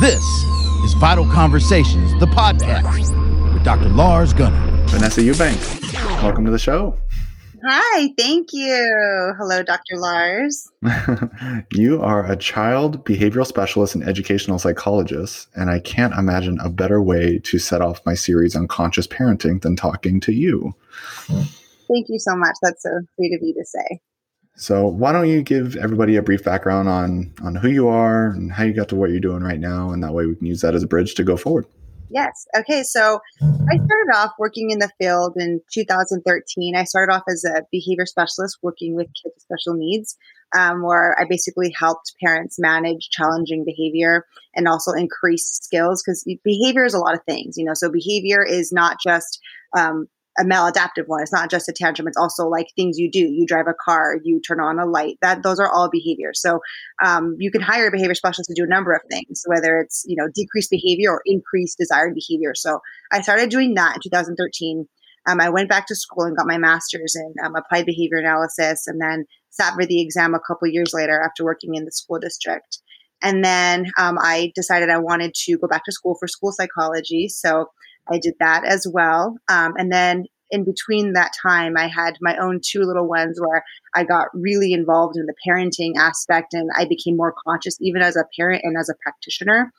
This is Vital Conversations, the podcast with Dr. Lars Gunner. Vanessa Eubanks, welcome to the show. Hi, thank you. Hello, Dr. Lars. you are a child behavioral specialist and educational psychologist, and I can't imagine a better way to set off my series on conscious parenting than talking to you. Thank you so much. That's so sweet of you to say. So, why don't you give everybody a brief background on on who you are and how you got to what you're doing right now, and that way we can use that as a bridge to go forward. Yes. Okay. So I started off working in the field in 2013. I started off as a behavior specialist working with kids with special needs, um, where I basically helped parents manage challenging behavior and also increase skills because behavior is a lot of things, you know. So behavior is not just um, a maladaptive one. It's not just a tantrum. It's also like things you do. You drive a car, you turn on a light. That those are all behaviors. So um, you can hire a behavior specialist to do a number of things, whether it's you know decreased behavior or increased desired behavior. So I started doing that in 2013. Um, I went back to school and got my master's in um, applied behavior analysis, and then sat for the exam a couple years later after working in the school district. And then um, I decided I wanted to go back to school for school psychology. So I did that as well. Um, and then in between that time, I had my own two little ones where I got really involved in the parenting aspect and I became more conscious, even as a parent and as a practitioner,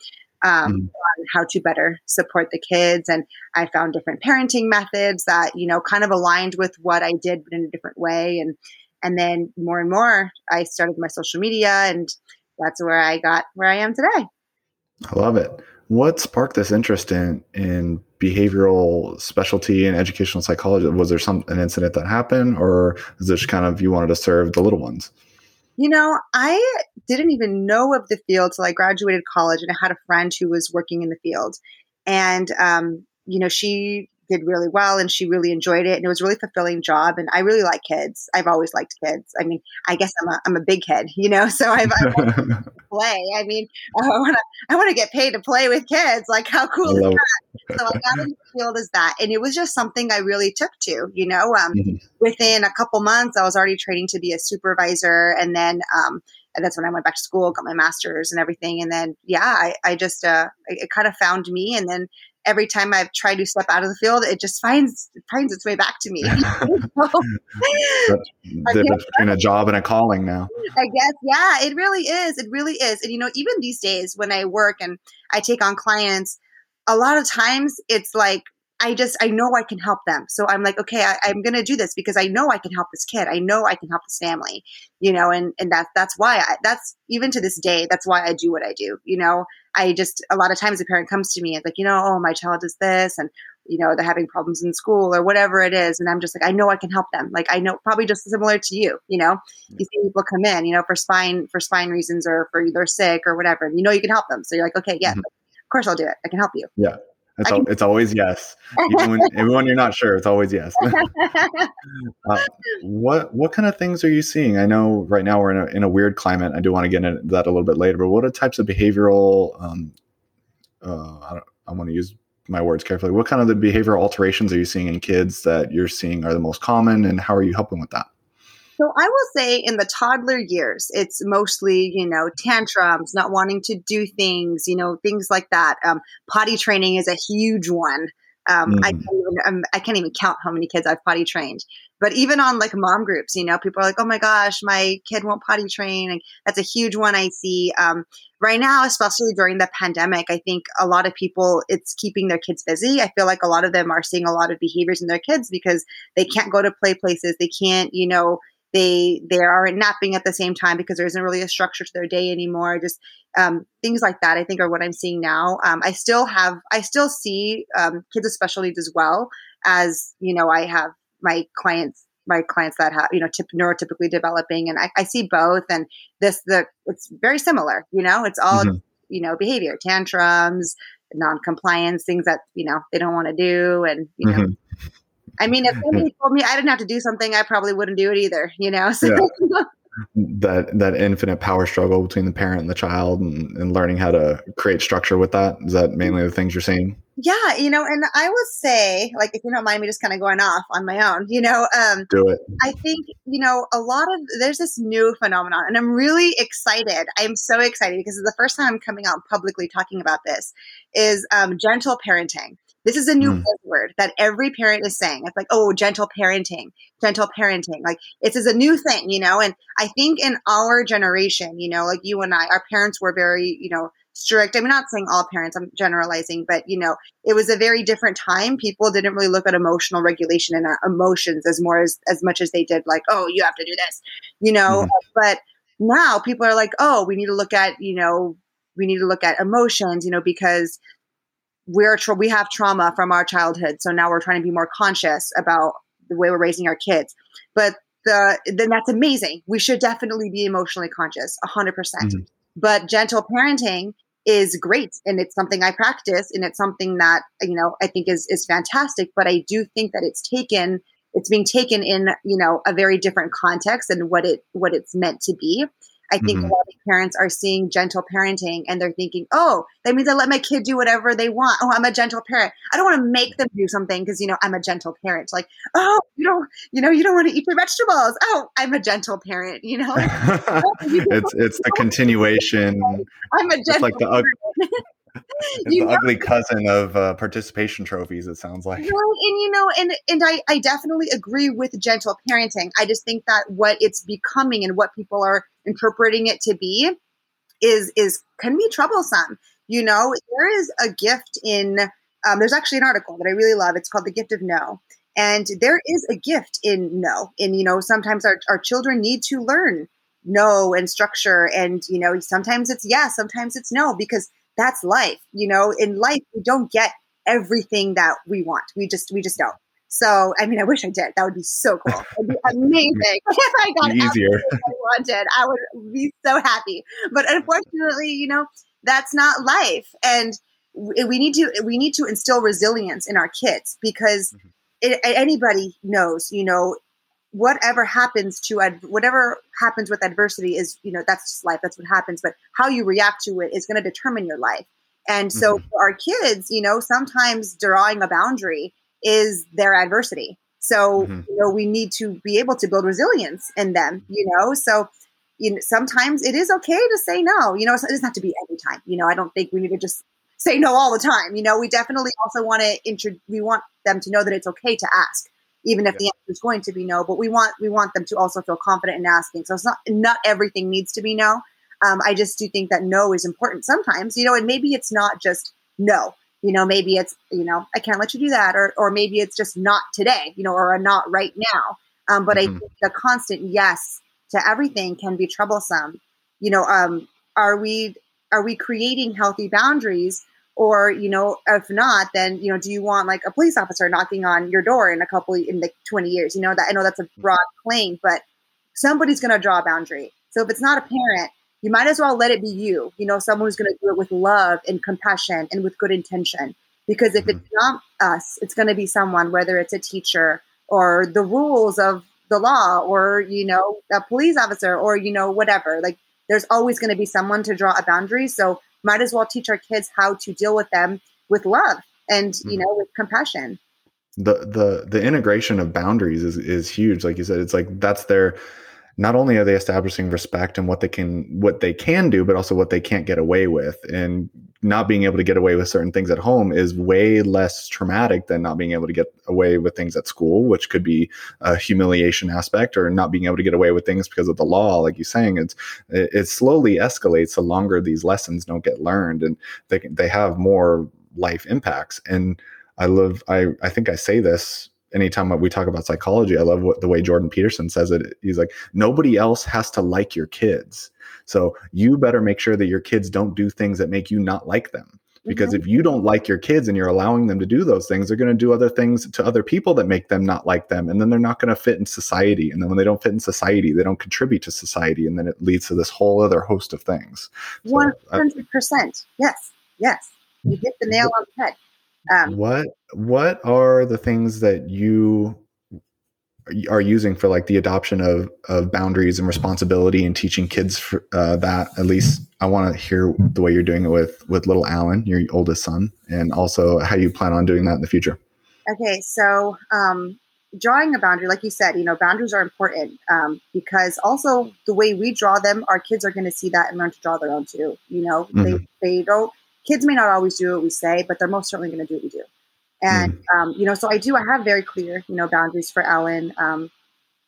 um, mm. on how to better support the kids. And I found different parenting methods that, you know, kind of aligned with what I did, but in a different way. And, and then more and more, I started my social media and that's where I got where I am today. I love it. What sparked this interest in in behavioral specialty and educational psychology? Was there some an incident that happened, or is this kind of you wanted to serve the little ones? You know, I didn't even know of the field till I graduated college, and I had a friend who was working in the field, and um, you know, she did really well and she really enjoyed it and it was a really fulfilling job and I really like kids. I've always liked kids. I mean, I guess I'm a I'm a big kid, you know, so I've, I play. I mean, I want to I want to get paid to play with kids. Like how cool is that? So I got in the field as that and it was just something I really took to, you know. Um, mm-hmm. within a couple months I was already training to be a supervisor and then um, and that's when I went back to school, got my master's and everything. And then, yeah, I, I just, uh, it, it kind of found me. And then every time I've tried to step out of the field, it just finds finds its way back to me. the, between a job and a calling now. I guess, yeah, it really is. It really is. And you know, even these days when I work and I take on clients, a lot of times it's like I just I know I can help them. So I'm like, okay, I, am going to do this because I know I can help this kid. I know I can help this family, you know, and and that's that's why I, that's even to this day that's why I do what I do. You know, I just a lot of times a parent comes to me and like, you know, oh my child is this and you know they're having problems in school or whatever it is and i'm just like i know i can help them like i know probably just similar to you you know you see people come in you know for spine for spine reasons or for they're sick or whatever and you know you can help them so you're like okay yeah mm-hmm. of course i'll do it i can help you yeah it's, al- it's always yes. Even when, even when you're not sure, it's always yes. uh, what what kind of things are you seeing? I know right now we're in a, in a weird climate. I do want to get into that a little bit later. But what are types of behavioral? Um, uh, I, I want to use my words carefully. What kind of the behavioral alterations are you seeing in kids that you're seeing are the most common, and how are you helping with that? So I will say in the toddler years, it's mostly, you know, tantrums, not wanting to do things, you know, things like that. Um, potty training is a huge one. Um, mm. I, can't even, um, I can't even count how many kids I've potty trained. But even on like mom groups, you know, people are like, oh my gosh, my kid won't potty train. And that's a huge one I see. Um, right now, especially during the pandemic, I think a lot of people, it's keeping their kids busy. I feel like a lot of them are seeing a lot of behaviors in their kids because they can't go to play places. They can't, you know, they they aren't napping at the same time because there isn't really a structure to their day anymore just um, things like that i think are what i'm seeing now um, i still have i still see um, kids with special needs as well as you know i have my clients my clients that have you know tip, neurotypically developing and I, I, see both and this the it's very similar you know it's all mm-hmm. you know behavior tantrums non-compliance things that you know they don't want to do and you know mm-hmm. I mean, if somebody told me I didn't have to do something, I probably wouldn't do it either. You know. So. Yeah. that that infinite power struggle between the parent and the child and, and learning how to create structure with that is that mainly the things you're seeing Yeah, you know, and I would say, like, if you don't mind me just kind of going off on my own, you know, um, do it. I think, you know, a lot of there's this new phenomenon, and I'm really excited. I'm so excited because it's the first time I'm coming out publicly talking about this is um, gentle parenting. This is a new mm. buzzword that every parent is saying. It's like, oh, gentle parenting, gentle parenting. Like, this is a new thing, you know? And I think in our generation, you know, like you and I, our parents were very, you know, strict. I'm not saying all parents, I'm generalizing, but you know, it was a very different time. People didn't really look at emotional regulation and uh, emotions as more as, as much as they did like, oh, you have to do this, you know, mm-hmm. but now people are like, oh, we need to look at, you know, we need to look at emotions, you know, because we're, tra- we have trauma from our childhood. So now we're trying to be more conscious about the way we're raising our kids. But the, then that's amazing. We should definitely be emotionally conscious, 100%. percent mm-hmm. But gentle parenting is great and it's something I practice and it's something that you know I think is is fantastic but I do think that it's taken it's being taken in you know a very different context than what it what it's meant to be I think mm-hmm. a lot of parents are seeing gentle parenting and they're thinking, oh, that means I let my kid do whatever they want. Oh, I'm a gentle parent. I don't want to make them do something because, you know, I'm a gentle parent. Like, oh, you don't, you know, you don't want to eat your vegetables. Oh, I'm a gentle parent, you know? it's, it's the continuation. I'm a gentle like the, it's the ugly cousin of uh, participation trophies it sounds like right and you know and and I, I definitely agree with gentle parenting i just think that what it's becoming and what people are interpreting it to be is is can be troublesome you know there is a gift in um, there's actually an article that i really love it's called the gift of no and there is a gift in no and you know sometimes our, our children need to learn no and structure and you know sometimes it's yes sometimes it's no because that's life. You know, in life, we don't get everything that we want. We just, we just don't. So, I mean, I wish I did. That would be so cool. It'd be amazing if I got easier. I wanted. I would be so happy. But unfortunately, you know, that's not life. And we need to we need to instill resilience in our kids because mm-hmm. it, anybody knows, you know, whatever happens to ad- whatever happens with adversity is you know that's just life that's what happens but how you react to it is going to determine your life and so mm-hmm. for our kids you know sometimes drawing a boundary is their adversity so mm-hmm. you know we need to be able to build resilience in them you know so you know, sometimes it is okay to say no you know it doesn't have to be every time you know i don't think we need to just say no all the time you know we definitely also want to intro- we want them to know that it's okay to ask even if yeah. the answer is going to be no. But we want we want them to also feel confident in asking. So it's not not everything needs to be no. Um, I just do think that no is important sometimes, you know, and maybe it's not just no. You know, maybe it's you know I can't let you do that, or or maybe it's just not today, you know, or a not right now. Um, but mm-hmm. I think the constant yes to everything can be troublesome. You know, um, are we are we creating healthy boundaries or you know if not then you know do you want like a police officer knocking on your door in a couple in like 20 years you know that i know that's a broad claim but somebody's going to draw a boundary so if it's not a parent you might as well let it be you you know someone who's going to do it with love and compassion and with good intention. Because if it's mm-hmm. not us it's going to be someone whether it's a teacher or the rules of the law or you know a police officer or you know whatever. Like there's always going to be someone to draw a boundary. So might as well teach our kids how to deal with them with love and you mm-hmm. know with compassion. The the the integration of boundaries is is huge. Like you said it's like that's their not only are they establishing respect and what they can what they can do but also what they can't get away with. And not being able to get away with certain things at home is way less traumatic than not being able to get away with things at school which could be a humiliation aspect or not being able to get away with things because of the law like you're saying. It's it slowly escalates the longer these lessons don't get learned and they they have more life impacts. And i love i i think i say this anytime we talk about psychology, I love what the way Jordan Peterson says it. He's like, nobody else has to like your kids. So you better make sure that your kids don't do things that make you not like them. Because mm-hmm. if you don't like your kids and you're allowing them to do those things, they're going to do other things to other people that make them not like them. And then they're not going to fit in society. And then when they don't fit in society, they don't contribute to society. And then it leads to this whole other host of things. So, 100%. yes. Yes. You hit the nail on the head. Um, what what are the things that you are using for like the adoption of of boundaries and responsibility and teaching kids for, uh, that at least? I want to hear the way you're doing it with with little alan your oldest son and also how you plan on doing that in the future. Okay so um drawing a boundary like you said you know boundaries are important um, because also the way we draw them our kids are going to see that and learn to draw their own too you know? Mm-hmm. they, they don't kids may not always do what we say but they're most certainly going to do what we do. And mm. um, you know so i do i have very clear you know boundaries for alan um,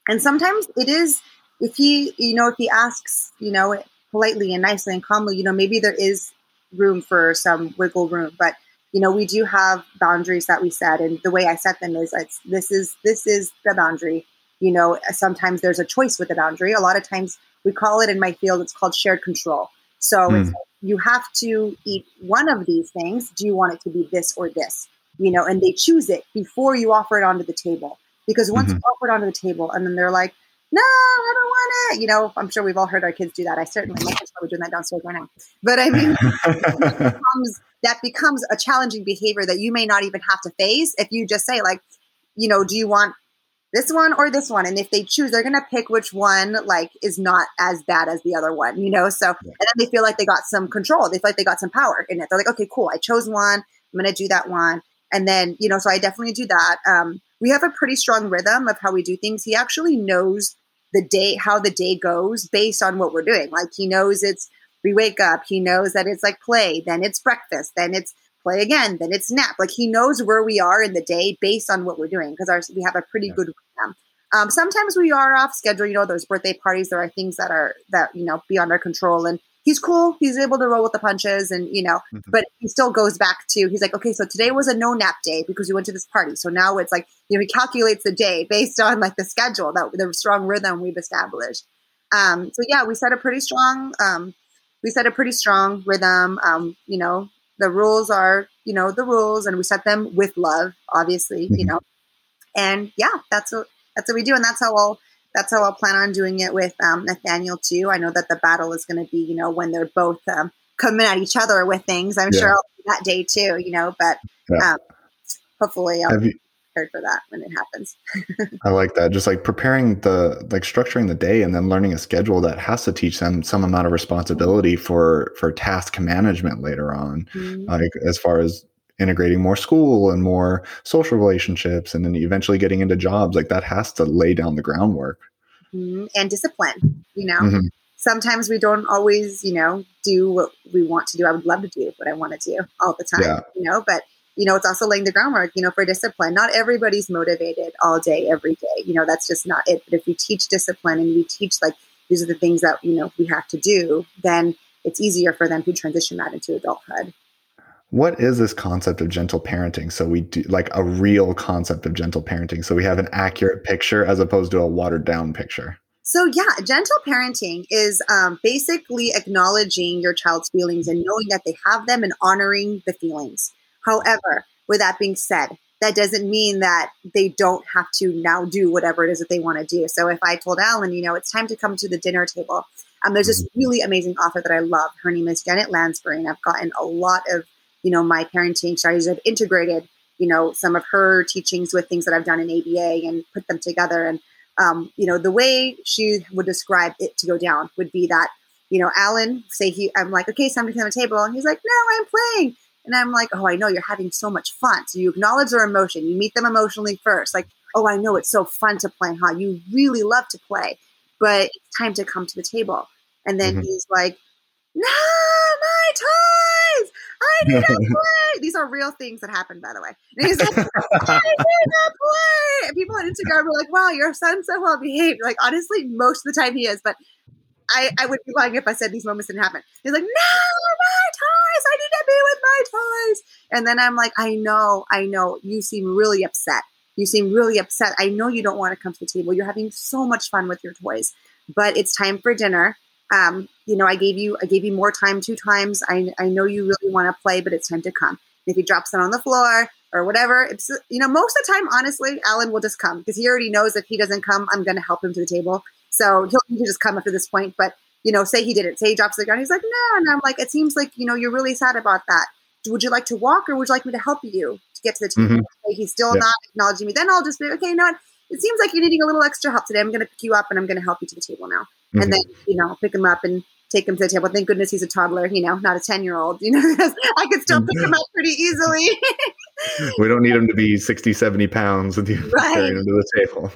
and sometimes it is if he you know if he asks you know politely and nicely and calmly you know maybe there is room for some wiggle room but you know we do have boundaries that we set and the way i set them is it's, this is this is the boundary. You know sometimes there's a choice with the boundary. A lot of times we call it in my field it's called shared control so mm. you have to eat one of these things do you want it to be this or this you know, and they choose it before you offer it onto the table. Because once mm-hmm. you offer it onto the table and then they're like, no, I don't want it. You know, I'm sure we've all heard our kids do that. I certainly, my kids probably doing that downstairs right now. But I mean, becomes, that becomes a challenging behavior that you may not even have to face if you just say, like, you know, do you want this one or this one? And if they choose, they're going to pick which one, like, is not as bad as the other one, you know? So, yeah. and then they feel like they got some control. They feel like they got some power in it. They're like, okay, cool. I chose one. I'm going to do that one. And then, you know, so I definitely do that. Um, we have a pretty strong rhythm of how we do things. He actually knows the day, how the day goes based on what we're doing. Like he knows it's, we wake up, he knows that it's like play, then it's breakfast, then it's play again, then it's nap. Like he knows where we are in the day based on what we're doing because we have a pretty yeah. good rhythm. Um, sometimes we are off schedule. You know, those birthday parties. There are things that are that you know beyond our control, and he's cool. He's able to roll with the punches and, you know, mm-hmm. but he still goes back to, he's like, okay, so today was a no nap day because we went to this party. So now it's like, you know, he calculates the day based on like the schedule that the strong rhythm we've established. Um, so yeah, we set a pretty strong, um, we set a pretty strong rhythm. Um, you know, the rules are, you know, the rules and we set them with love, obviously, mm-hmm. you know, and yeah, that's what, that's what we do. And that's how I'll, that's how I'll plan on doing it with um, Nathaniel too. I know that the battle is going to be, you know, when they're both um, coming at each other with things. I'm yeah. sure I'll do that day too, you know, but yeah. um, hopefully I'll be prepared for that when it happens. I like that. Just like preparing the, like structuring the day and then learning a schedule that has to teach them some amount of responsibility for, for task management later on, mm-hmm. like as far as integrating more school and more social relationships and then eventually getting into jobs like that has to lay down the groundwork mm-hmm. and discipline you know mm-hmm. sometimes we don't always you know do what we want to do i would love to do what i want to do all the time yeah. you know but you know it's also laying the groundwork you know for discipline. Not everybody's motivated all day every day. You know that's just not it. But if you teach discipline and you teach like these are the things that you know we have to do then it's easier for them to transition that into adulthood. What is this concept of gentle parenting? So we do like a real concept of gentle parenting. So we have an accurate picture as opposed to a watered down picture. So yeah gentle parenting is um, basically acknowledging your child's feelings and knowing that they have them and honoring the feelings however with that being said that doesn't mean that they don't have to now do whatever it is that they want to do so if i told alan you know it's time to come to the dinner table um, there's this mm-hmm. really amazing author that i love her name is janet lansbury and i've gotten a lot of you know, my parenting strategies. I've integrated, you know, some of her teachings with things that I've done in ABA and put them together. And, um, you know, the way she would describe it to go down would be that, you know, Alan, say he, I'm like, okay, somebody's to the table. And he's like, no, I'm playing. And I'm like, oh, I know you're having so much fun. So you acknowledge their emotion. You meet them emotionally first. Like, oh, I know it's so fun to play, huh? You really love to play, but it's time to come to the table. And then mm-hmm. he's like, no, my toys. I need a play. These are real things that happen, by the way. And he's like, I need a play. And people on Instagram were like, wow, your son's so well behaved. Like, honestly, most of the time he is, but I, I would be lying if I said these moments didn't happen. He's like, no. I need to be with my toys. And then I'm like, I know, I know. You seem really upset. You seem really upset. I know you don't want to come to the table. You're having so much fun with your toys, but it's time for dinner um, you know, I gave you I gave you more time two times. I, I know you really want to play, but it's time to come. And if he drops them on the floor or whatever, it's you know, most of the time, honestly, Alan will just come because he already knows if he doesn't come, I'm going to help him to the table. So he'll, just come after this point. But you know, say he didn't, say he drops the gun, he's like, no, and I'm like, it seems like you know you're really sad about that. Would you like to walk, or would you like me to help you to get to the table? Mm-hmm. He's still yeah. not acknowledging me. Then I'll just be okay. You know what? it seems like you're needing a little extra help today. I'm going to pick you up and I'm going to help you to the table now. Mm-hmm. And then, you know, pick him up and take him to the table. Thank goodness he's a toddler, you know, not a 10 year old, you know, I could still pick him up pretty easily. we don't need him to be 60, 70 pounds with you Right. carrying him to the table.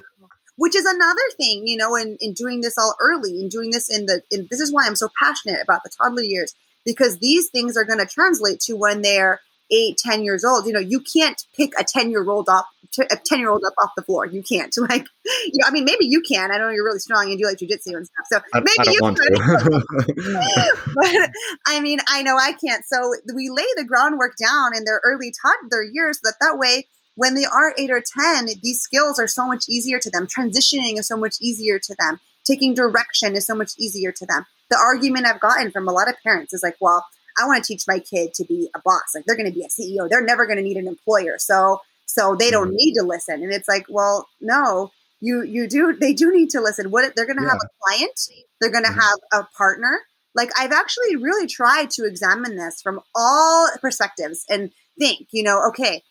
Which is another thing, you know, in, in doing this all early and doing this in the, in, this is why I'm so passionate about the toddler years, because these things are going to translate to when they're eight, 10 years old. You know, you can't pick a 10 year old off, a 10 year old up off the floor. You can't like, you know, I mean, maybe you can, I know you're really strong and do like jujitsu and stuff. So I, maybe I you could. but I mean, I know I can't. So we lay the groundwork down in their early toddler years that that way, when they are eight or 10, these skills are so much easier to them. Transitioning is so much easier to them. Taking direction is so much easier to them. The argument I've gotten from a lot of parents is like, well, I want to teach my kid to be a boss. Like they're going to be a CEO. They're never going to need an employer. So, so they don't Mhm. need to listen. And it's like, well, no, you, you do, they do need to listen. What they're going to have a client. They're going to Mhm. have a partner like i've actually really tried to examine this from all perspectives and think you know okay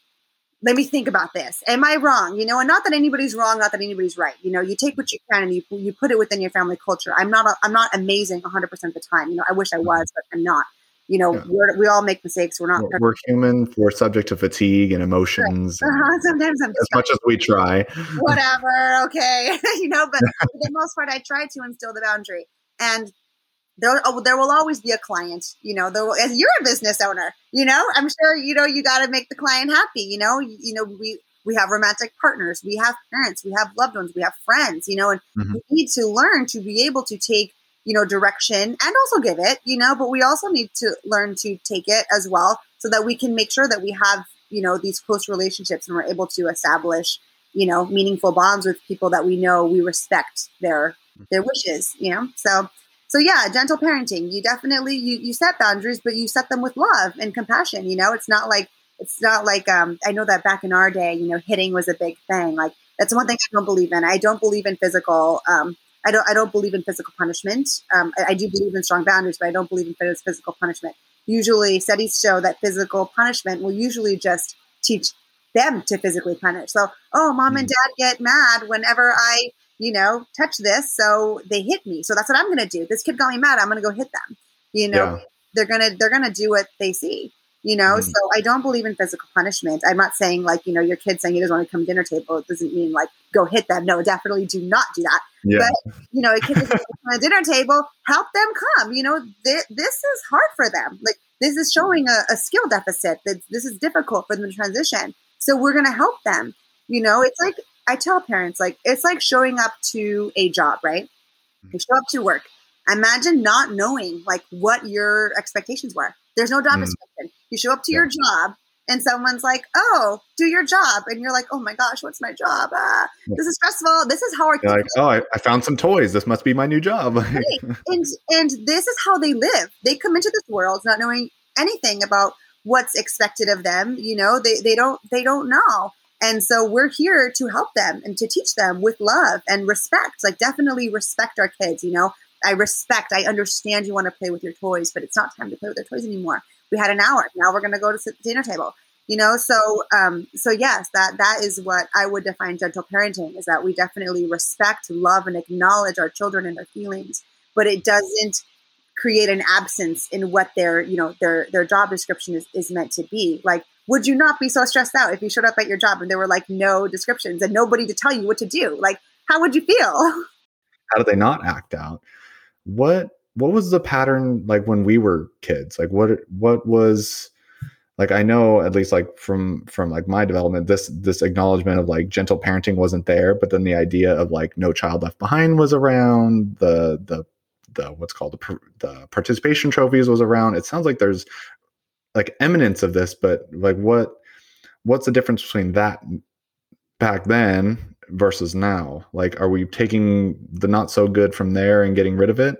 let me think about this. Am i wrong? You know and not that anybody's wrong not that anybody's right. You know you take what you can and you, you put it within your family culture. I'm not a, i'm not amazing 100% of the time. You know i wish i was but i'm not. You know Yeah. we're, we all make mistakes. We're not We're- We're human. We're subject to fatigue and emotions. and Uh-huh, sometimes i'm As much as we try. whatever, okay, you know. But for the most part, I try to instill the boundary, and there, oh, there will always be a client. You know, will, as you're a business owner, you know, I'm sure you know you got to make the client happy. You know, you, you know we we have romantic partners, we have parents, we have loved ones, we have friends. You know, and Mhm. we need to learn to be able to take you know direction and also give it. You know, but we also need to learn to take it as well, so that we can make sure that we have you know these close relationships and we're able to establish you know meaningful bonds with people that we know we respect their their wishes you know so so yeah gentle parenting you definitely you, you set boundaries but you set them with love and compassion you know it's not like it's not like um, i know that back in our day you know hitting was a big thing like that's one thing i don't believe in i don't believe in physical um, I don't. I don't believe in physical punishment. Um, I, I do believe in strong boundaries, but I don't believe in physical punishment. Usually, studies show that physical punishment will usually just teach them to physically punish. So, oh, mom and dad get mad whenever I, you know, touch this, so they hit me. So that's what I'm going to do. This kid got me mad. I'm going to go hit them. You know, Yeah. they're gonna they're gonna do what they see. You know, Mhm. so I don't believe in physical punishment. I'm not saying like you know your kid saying he doesn't want to come to dinner table. It doesn't mean like go hit them. No, definitely do not do that Yeah. you know, a kid is on a dinner table, help them come. You know, th- this is hard for them. Like this is showing a, a skill deficit. That this is difficult for them to transition. So we're going to help them. You know, it's like I tell parents, like it's like showing up to a job, right? You show up to work. Imagine not knowing like what your expectations were. There's no job Mm. description. You show up to your job and someone's like, "Oh, do your job," and you're like, "Oh my gosh, what's my job? Ah, this is stressful. This is how our kids like, oh, I, I found some toys. This must be my new job. and and this is how they live they come into this world not knowing anything about what's expected of them you know they they don't they don't know and so we're here to help them and to teach them with love and respect. Like definitely respect our kids you know? I respect i understand you want to play with your toys but it's not time to play with their toys anymore. We had an hour now we're going to go to dinner table you know? So um so yes that that is what i would define gentle parenting is that we definitely respect love and acknowledge our children and their feelings but it doesn't create an absence in what their you know their their job description is, is meant to be. Like would you not be so stressed out if you showed up at your job and there were like no descriptions and nobody to tell you what to do like how would you feel How did they not act out? What what was the pattern like when we were kids? Like what what was like I know at least like from from like my development this this acknowledgement of like gentle parenting wasn't there, but then the idea of like no child left behind was around, the the the what's called the, the participation trophies was around. It sounds like there's like eminence of this, but like what what's the difference between that back then versus now? Like, are we taking the not so good from there and getting rid of it?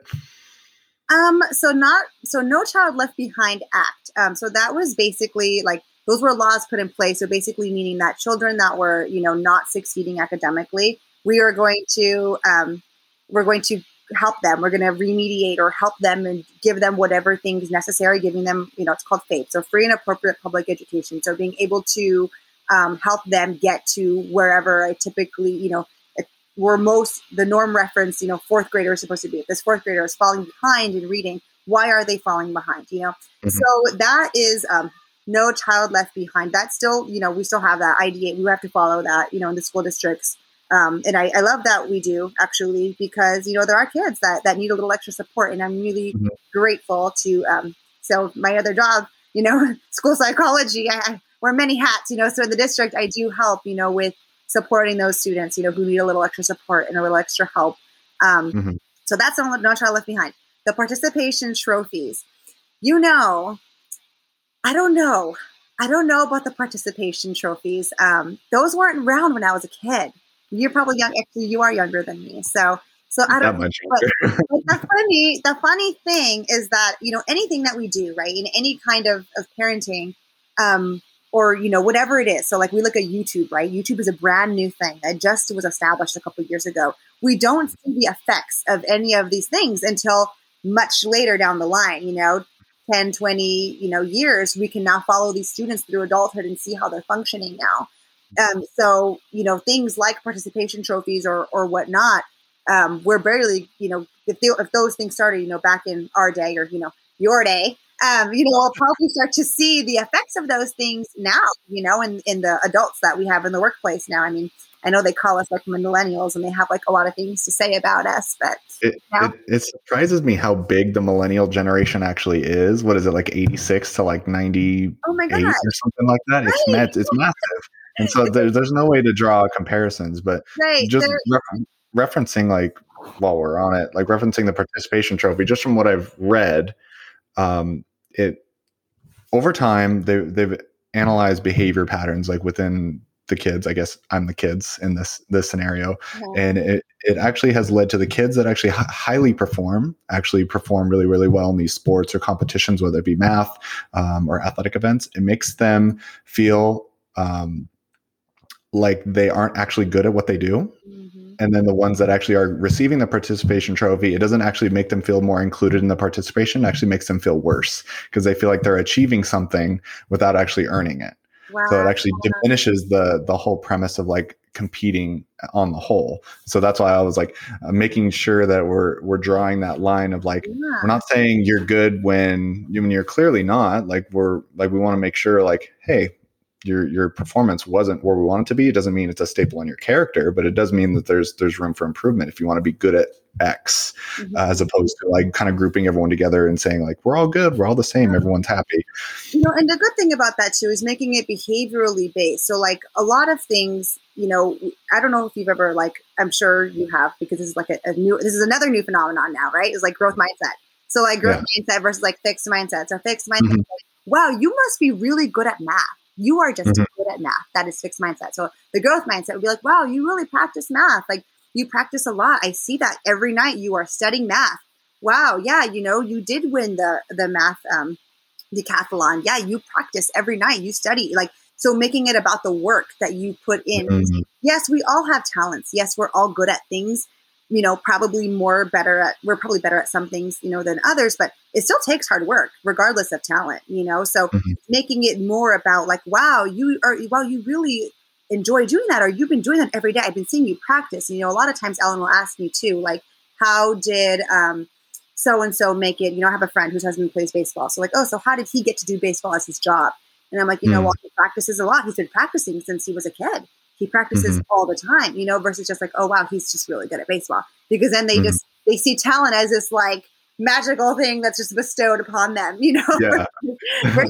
Um, so not so no child left behind act. Um, so that was basically like those were laws put in place. So basically meaning that children that were, you know, not succeeding academically, we are going to um, we're going to help them. We're going to remediate or help them and give them whatever things necessary, giving them, you know, it's called FAPE. So free and appropriate public education. So being able to um, help them get to wherever I typically, you know, where most the norm reference, you know, fourth grader is supposed to be. If this fourth grader is falling behind in reading, why are they falling behind? You know, mm-hmm. so that is um, no child left behind. That's still, you know, we still have that IDA. We have to follow that, you know, in the school districts. Um, and I, I, love that we do actually because you know there are kids that that need a little extra support, and I'm really mm-hmm. grateful to. Um, so my other job, you know, school psychology, I, I wear many hats, you know. So in the district, I do help, you know, with supporting those students, you know, who need a little extra support and a little extra help. Um, mm-hmm. So that's no, no child left behind. The participation trophies, you know, I don't know. I don't know about the participation trophies. Um, those weren't around when I was a kid. You're probably young. Actually, you are younger than me. So, so I don't. But, but the funny, the funny thing is that you know anything that we do, right, in any kind of of parenting, um, or you know whatever it is so like we look at youtube right youtube is a brand new thing that just was established a couple years ago we don't see the effects of any of these things until much later down the line you know 10 20 you know years we can now follow these students through adulthood and see how they're functioning now um, so you know things like participation trophies or or whatnot um, we're barely you know if, they, if those things started you know back in our day or you know your day um, you know, we'll probably start to see the effects of those things now, you know, in, in the adults that we have in the workplace now. I mean, I know they call us like millennials and they have like a lot of things to say about us, but it, you know? it, it, surprises me how big the millennial generation actually is. What is it like 86 to like 98 oh or something like that? Right. It's, it's massive. And so there's, there's no way to draw comparisons, but right. just referencing like while we're on it, like referencing the participation trophy, just from what I've read, um, it over time they they've analyzed behavior patterns like within the kids. I guess I'm the kids in this this scenario, and it it actually has led to the kids that actually h- highly perform actually perform really really well in these sports or competitions, whether it be math um, or athletic events. It makes them feel um, like they aren't actually good at what they do. Mm-hmm and then the ones that actually are receiving the participation trophy it doesn't actually make them feel more included in the participation it actually makes them feel worse because they feel like they're achieving something without actually earning it wow. so it actually diminishes the the whole premise of like competing on the whole so that's why i was like uh, making sure that we're we're drawing that line of like yeah. we're not saying you're good when you when you're clearly not like we're like we want to make sure like hey your your performance wasn't where we want it to be, it doesn't mean it's a staple in your character, but it does mean that there's there's room for improvement if you want to be good at X, mm-hmm. uh, as opposed to like kind of grouping everyone together and saying like we're all good, we're all the same, everyone's happy. You know, and the good thing about that too is making it behaviorally based. So like a lot of things, you know, I don't know if you've ever like I'm sure you have because this is like a, a new this is another new phenomenon now, right? It's like growth mindset. So like growth yeah. mindset versus like fixed mindset. So fixed mindset, mm-hmm. like, wow, you must be really good at math you are just mm-hmm. good at math. That is fixed mindset. So the growth mindset would be like, wow, you really practice math. Like you practice a lot. I see that every night you are studying math. Wow, yeah, you know, you did win the the math um decathlon. Yeah, you practice every night. You study. Like so making it about the work that you put in. Mm-hmm. Yes, we all have talents. Yes, we're all good at things you know, probably more better at, we're probably better at some things, you know, than others, but it still takes hard work regardless of talent, you know? So mm-hmm. making it more about like, wow, you are, well, you really enjoy doing that or you've been doing that every day. I've been seeing you practice. You know, a lot of times Ellen will ask me too, like, how did, um, so and so make it, you know, I have a friend whose husband plays baseball. So like, oh, so how did he get to do baseball as his job? And I'm like, you mm-hmm. know, well, he practices a lot. He's been practicing since he was a kid. He practices mm-hmm. all the time, you know, versus just like, oh wow, he's just really good at baseball. Because then they mm-hmm. just they see talent as this like magical thing that's just bestowed upon them, you know. Yeah.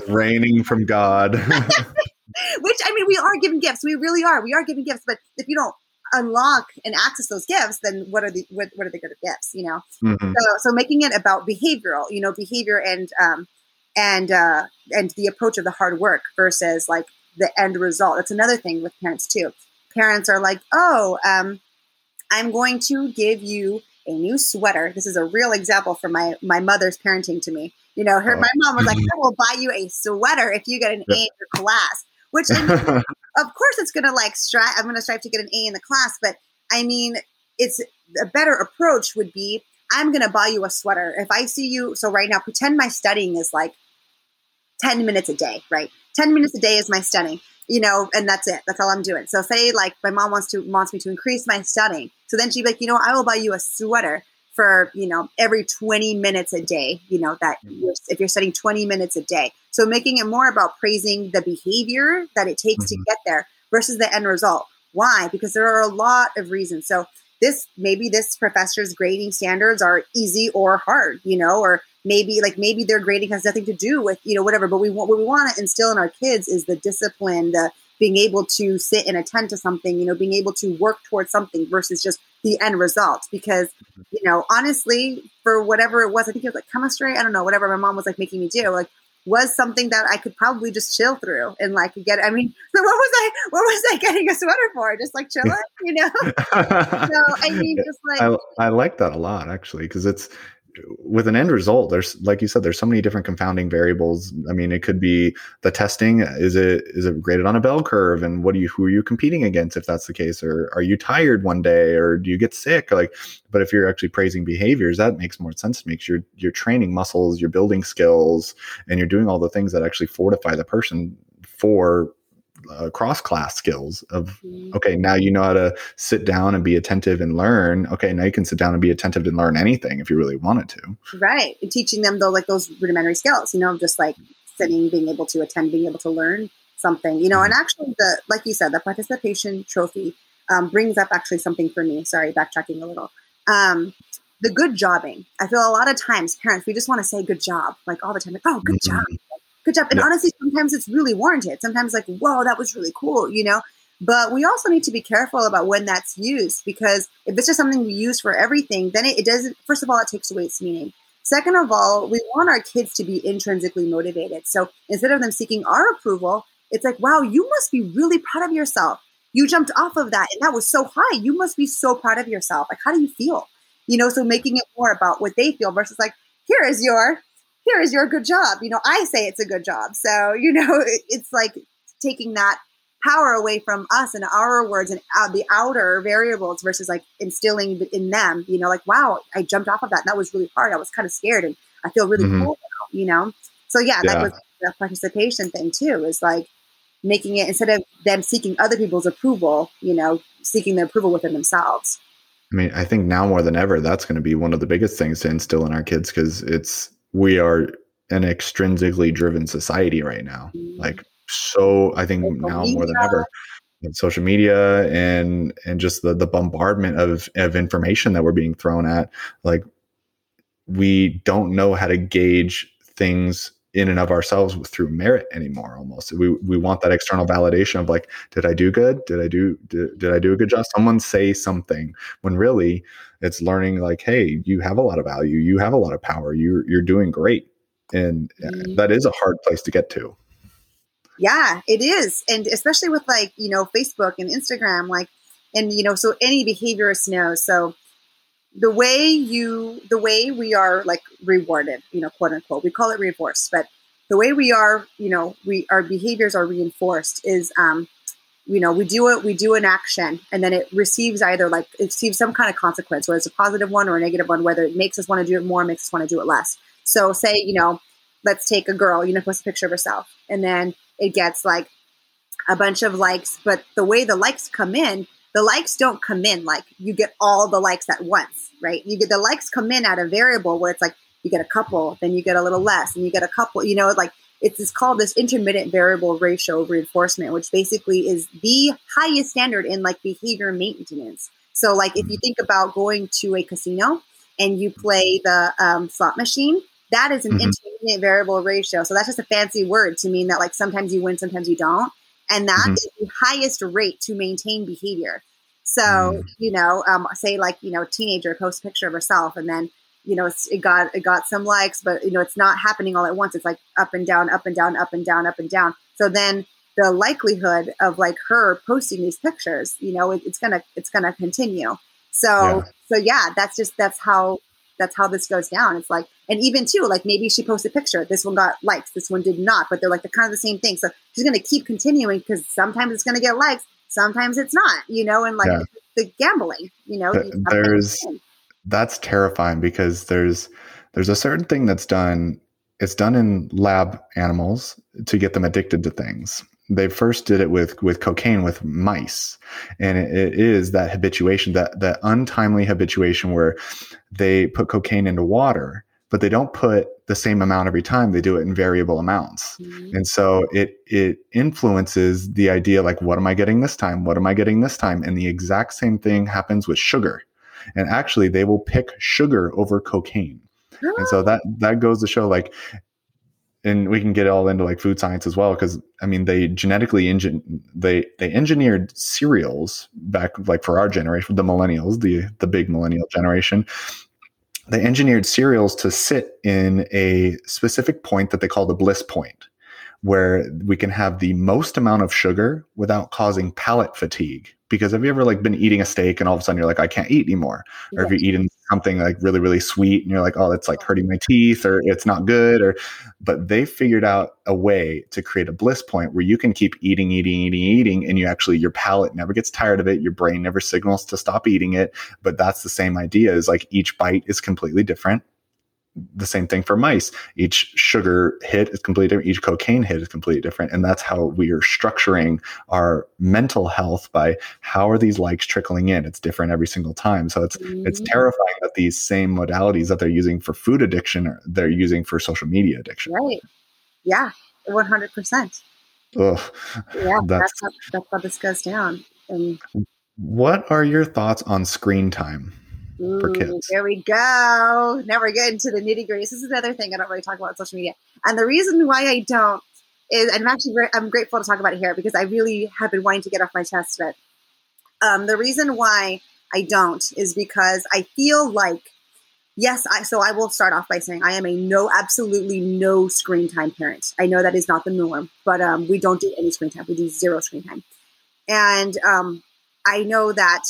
Raining from God. Which I mean, we are given gifts. We really are. We are given gifts, but if you don't unlock and access those gifts, then what are the what, what are the good gifts? You know. Mm-hmm. So so making it about behavioral, you know, behavior and um and uh and the approach of the hard work versus like the end result. That's another thing with parents too. Parents are like, oh, um, I'm going to give you a new sweater. This is a real example from my my mother's parenting to me. You know, her my mom was like, I will buy you a sweater if you get an A in your class. Which of course it's gonna like strive I'm gonna strive to get an A in the class, but I mean it's a better approach would be I'm gonna buy you a sweater. If I see you so right now, pretend my studying is like 10 minutes a day, right? 10 minutes a day is my studying. you know, and that's it. That's all I'm doing. So say like my mom wants to wants me to increase my studying. So then she'd be like, you know, I will buy you a sweater for you know every 20 minutes a day you know that Mm-hmm. you're, if you're studying 20 minutes a day so making it more about praising the behavior that it takes Mhm. to get there versus the end result why because there are a lot of reasons so this maybe this professor's grading standards are easy or hard you know or maybe like maybe their grading has nothing to do with you know whatever but we want what we want to instill in our kids is the discipline the being able to sit and attend to something you know being able to work towards something versus just the end result. Because mm-hmm. you know honestly for whatever it was i think it was like chemistry i don't know whatever my mom was like making me do like was something that i could probably just chill through and like get i mean so what was i what was i getting a sweater for? Just like chilling you know? So i mean just like I, I like that a lot actually because it's with an end result there's like you said there's so many different confounding variables. I mean it could be the testing is it is it graded on a bell curve? And what do you who are you competing against if that's the case? Or are you tired one day or do you get sick? Like but if you're actually praising behaviors that makes more sense to me you're you're training muscles you're building skills and you're doing all the things that actually fortify the person for uh, cross class skills of okay now you know how to sit down and be attentive and learn. Okay now you can sit down and be attentive and learn anything if you really wanted to. Right and teaching them though like those rudimentary skills you know just like sitting being able to attend being able to learn something you know and actually the like you said the participation trophy um, brings up actually something for me. Sorry backtracking a little. Um, the good jobbing. I feel a lot of times parents we just want to say good job like all the time like oh good job good job and Yeah. honestly sometimes it's really warranted sometimes like whoa that was really cool you know but we also need to be careful about when that's used because if it's just something we use for everything then it, it doesn't first of all it takes away its meaning Second of all, we want our kids to be intrinsically motivated. So instead of them seeking our approval, it's like, wow, you must be really proud of yourself. You jumped off of that and that was so high. You must be so proud of yourself. Like, how do you feel? You know, so making it more about what they feel versus like, here is your, here is your good job. You know, I say it's a good job. So, you know, it's like taking that power away from us and our words and uh, the outer variables versus like instilling in them, you know, like, wow, I jumped off of that. And that was really hard. I was kind of scared and I feel really Mhm. cool now, you know? So yeah, Yeah. that was the participation thing too, is like making it instead of them seeking other people's approval, you know, seeking the approval within themselves. i mean i think now more than ever that's going to be one of the biggest things to instill in our kids because it's we are an extrinsically driven society right now. Like so i think Social now more than ever with social media and and just the the bombardment of of information that we're being thrown at like we don't know how to gauge things in and of ourselves through merit anymore almost we we want that external validation of like did i do good did i do did, did i do a good job someone say something when really it's learning like hey you have a lot of value you have a lot of power you're you're doing great and uh, Mhm. that is a hard place to get to Yeah, it is. And especially with like, you know, Facebook and Instagram, like, and, you know, so any behaviorist knows. So the way you, the way we are like rewarded, you know, quote unquote, we call it reinforced, but the way we are, you know, we, our behaviors are reinforced is, um, you know, we do it, we do an action and then it receives either like, it receives some kind of consequence, whether it's a positive one or a negative one, whether it makes us want to do it more, makes us want to do it less. So say, you know, let's take a girl, you know, post a picture of herself and then it gets like a bunch of likes, but the way the likes come in, the likes don't come in like you get all the likes at once, right? You get the likes come in at a variable where it's like you get a couple, then you get a little less, and you get a couple, you know, like it's, it's called this intermittent variable ratio reinforcement, which basically is the highest standard in like behavior maintenance. So, like if you think about going to a casino and you play the um, slot machine, that is an Mhm. intermittent variable ratio. So that's just a fancy word to mean that like sometimes you win, sometimes you don't, and that Mhm. is the highest rate to maintain behavior. So Mm. you know, um, say like you know, a teenager posts a picture of herself, and then you know it's, it got it got some likes, but you know it's not happening all at once. It's like up and down, up and down, up and down, up and down. So then the likelihood of like her posting these pictures, you know, it, it's gonna it's gonna continue. So Yeah. so yeah, that's just that's how that's how this goes down. It's like, and even too, like maybe she posted a picture. This one got likes, this one did not, but they're like the kind of the same thing. So she's gonna keep continuing because sometimes it's gonna get likes, sometimes it's not, you know, and like Yeah. the gambling, you know. Th- you have to there's- that's terrifying because there's there's a certain thing that's done it's done in lab animals to get them addicted to things they first did it with with cocaine with mice and it, it is that habituation that that untimely habituation where they put cocaine into water but they don't put the same amount every time they do it in variable amounts. Mm-hmm. and so it it influences the idea like what am i getting this time? What am i getting this time? And the exact same thing happens with sugar. And actually they will pick sugar over cocaine. And so that that goes to show like and we can get all into like food science as well because i mean they genetically engine they they engineered cereals back like for our generation the millennials the the big millennial generation they engineered cereals to sit in a specific point that they call the bliss point where we can have the most amount of sugar without causing palate fatigue because have you ever like been eating a steak and all of a sudden you're like i can't eat anymore. Or if you're eating something like really really sweet and you're like oh that's like hurting my teeth or it's not good or but they figured out a way to create a bliss point where you can keep eating eating eating eating and you actually your palate never gets tired of it your brain never signals to stop eating it but that's the same idea is like each bite is completely different the same thing for mice. Each sugar hit is completely different. Each cocaine hit is completely different. And that's how we are structuring our mental health by how are these likes trickling in? It's different every single time. So it's mm-hmm. it's terrifying that these same modalities that they're using for food addiction, they're using for social media addiction. Right. Yeah. 100%. Ugh, yeah, that's, that's, how, that's how this goes down. And what are your thoughts on screen time? Ooh, for kids. There we go. Now we're getting to the nitty gritty. This is another thing I don't really talk about on social media. And the reason why I don't is, and I'm actually I'm grateful to talk about it here because I really have been wanting to get off my chest a bit. Um, the reason why I don't is because I feel like, yes, I, so I will start off by saying I am a no, absolutely no screen time parent. I know that is not the norm, but um, we don't do any screen time. We do zero screen time. And um, I know that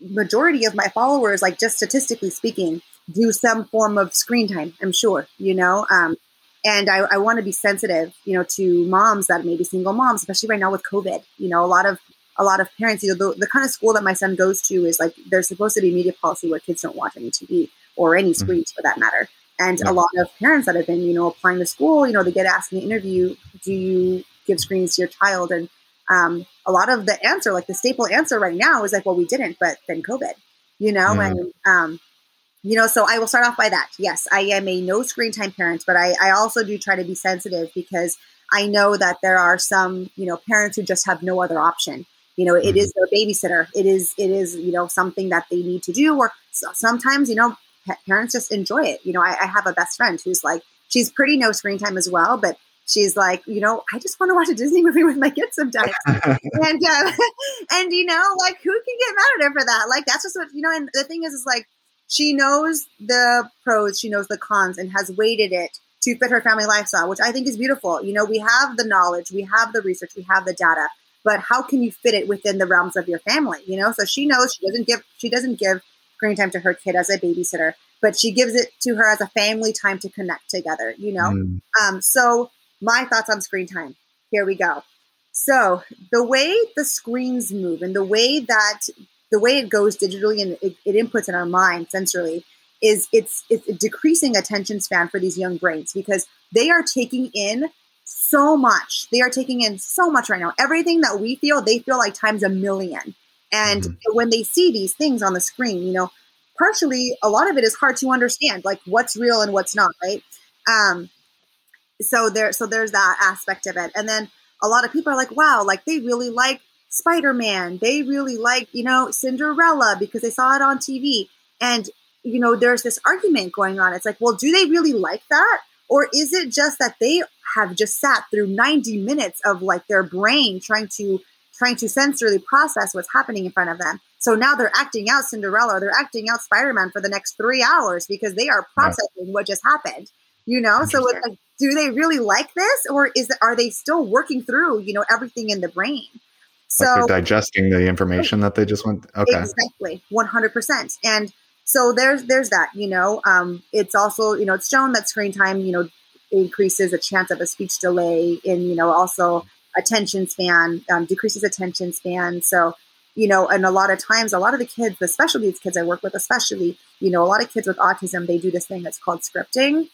majority of my followers, like just statistically speaking, do some form of screen time. I'm sure, you know. Um, and I, I want to be sensitive, you know, to moms that may be single moms, especially right now with COVID. You know, a lot of a lot of parents, you know, the, the kind of school that my son goes to is like there's supposed to be media policy where kids don't watch any TV or any mm-hmm. screens mm-hmm. for that matter. And yeah. a lot of parents that have been, you know, applying to school, you know, they get asked in the interview, do you give screens to your child? And um, a lot of the answer, like the staple answer right now, is like, well, we didn't, but then COVID, you know, mm. and um, you know, so I will start off by that. Yes, I am a no screen time parent, but I, I also do try to be sensitive because I know that there are some, you know, parents who just have no other option. You know, it mm. is their babysitter. It is, it is, you know, something that they need to do. Or sometimes, you know, parents just enjoy it. You know, I, I have a best friend who's like, she's pretty no screen time as well, but she's like, you know, I just want to watch a Disney movie with my kids sometimes. and, uh, and, you know, like who can get mad at her for that? Like, that's just what, you know, and the thing is, is like, she knows the pros, she knows the cons and has weighted it to fit her family lifestyle, which I think is beautiful. You know, we have the knowledge, we have the research, we have the data, but how can you fit it within the realms of your family? You know, so she knows she doesn't give, she doesn't give screen time to her kid as a babysitter, but she gives it to her as a family time to connect together, you know? Mm. Um, so my thoughts on screen time. Here we go. So the way the screens move and the way that the way it goes digitally and it, it inputs in our mind sensorily is it's it's decreasing attention span for these young brains because they are taking in so much. They are taking in so much right now. Everything that we feel, they feel like times a million. And mm-hmm. when they see these things on the screen, you know, partially a lot of it is hard to understand, like what's real and what's not, right? Um, so there so there's that aspect of it. And then a lot of people are like wow like they really like spider-man. They really like you know cinderella because they saw it on tv and you know there's this argument going on. It's like well do they really like that? Or is it just that they have just sat through 90 minutes of like their brain trying to trying to sensorily process what's happening in front of them? So now they're acting out cinderella. Or they're acting out spider-man for the next three hours because they are processing what just happened you know? So it's like do they really like this or is it, are they still working through you know everything in the brain? So like digesting the information that they just went okay. Exactly 100% and so there's there's that you know? Um, it's also you know it's shown that screen time you know increases a chance of a speech delay in you know also attention span um, decreases attention span. So you know and a lot of times a lot of the kids the special needs kids i work with especially you know a lot of kids with autism they do this thing that's called scripting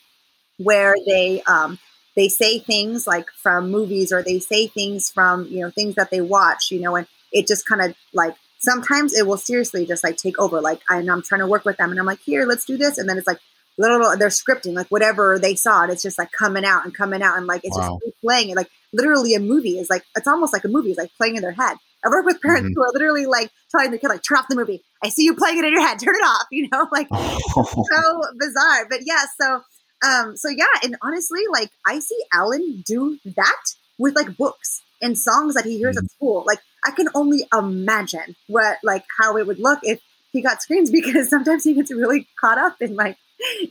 where they um, they say things like from movies or they say things from you know things that they watch you know and it just kind of like sometimes it will seriously just like take over like I'm, I'm trying to work with them and i'm like here let's do this and then it's like little they're scripting like whatever they saw it's just like coming out and coming out and like it's wow. just playing it like literally a movie is like it's almost like a movie is like playing in their head i work with parents mm-hmm. who are literally like telling their kid like turn off the movie i see you playing it in your head turn it off you know like so bizarre but yeah so um, so yeah, and honestly, like I see Alan do that with like books and songs that he hears mm-hmm. at school. Like I can only imagine what like how it would look if he got screens because sometimes he gets really caught up in like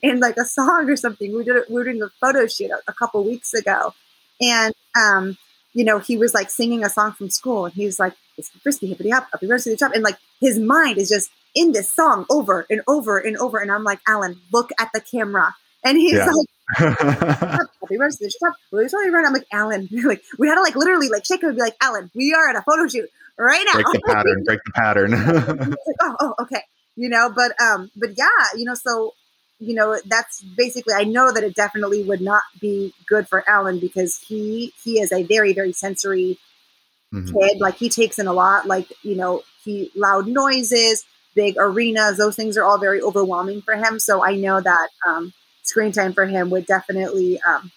in like a song or something. We did it we were doing a photo shoot a, a couple weeks ago, and um, you know he was like singing a song from school, and he was like, "It's frisky hippity hop, up the the top," and like his mind is just in this song over and over and over, and I'm like, Alan, look at the camera and he's yeah. like, happy birthday, stop. We're right. I'm like, Alan, like, we had to like literally like shake him and be like, Alan, we are at a photo shoot right now. Break the pattern, break the pattern. like, oh, oh, okay. You know, but, um, but yeah, you know, so, you know, that's basically, I know that it definitely would not be good for Alan because he, he is a very, very sensory mm-hmm. kid. Like he takes in a lot, like, you know, he loud noises, big arenas, those things are all very overwhelming for him. So I know that, um, screen time for him would definitely um,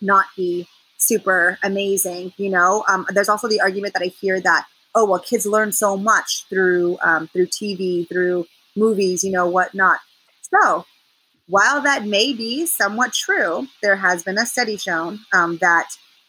not be super amazing. You know, um, there's also the argument that I hear that oh well, kids learn so much through um, through TV, through movies, you know, whatnot. So while that may be somewhat true, there has been a study shown um, that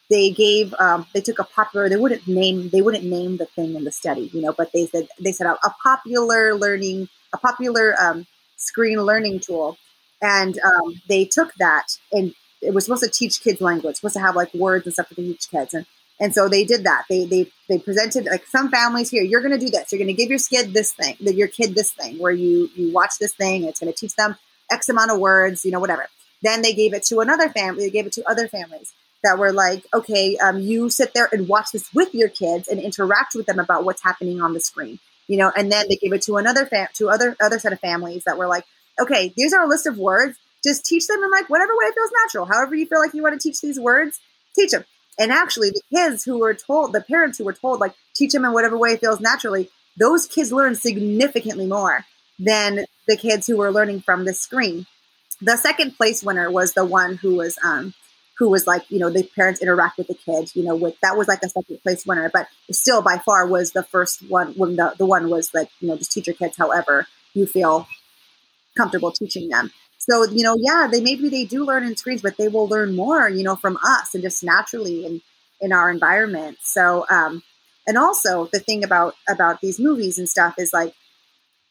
they gave um, they took a popular they wouldn't name they wouldn't name the thing in the study you know but they said they said a, a popular learning a popular um, screen learning tool and um, they took that and it was supposed to teach kids language, supposed to have like words and stuff to teach kids. And and so they did that. They they they presented like some families here. You're going to do this. You're going to give your kid this thing. That your kid this thing where you you watch this thing. it's going to teach them X amount of words. You know whatever. Then they gave it to another family. They gave it to other families that were like, okay, um, you sit there and watch this with your kids and interact with them about what's happening on the screen. You know, and then they gave it to another fam to other other set of families that were like, okay, these are a list of words. Just teach them in like whatever way feels natural. However you feel like you want to teach these words, teach them. And actually, the kids who were told, the parents who were told, like, teach them in whatever way feels naturally, those kids learn significantly more than the kids who were learning from the screen. The second place winner was the one who was, um, who was like, you know, the parents interact with the kids, you know, with that was like a second place winner, but still by far was the first one when the, the one was like, you know, just teach your kids however you feel comfortable teaching them. So, you know, yeah, they maybe they do learn in screens, but they will learn more, you know, from us and just naturally in in our environment. So, um, and also the thing about about these movies and stuff is like,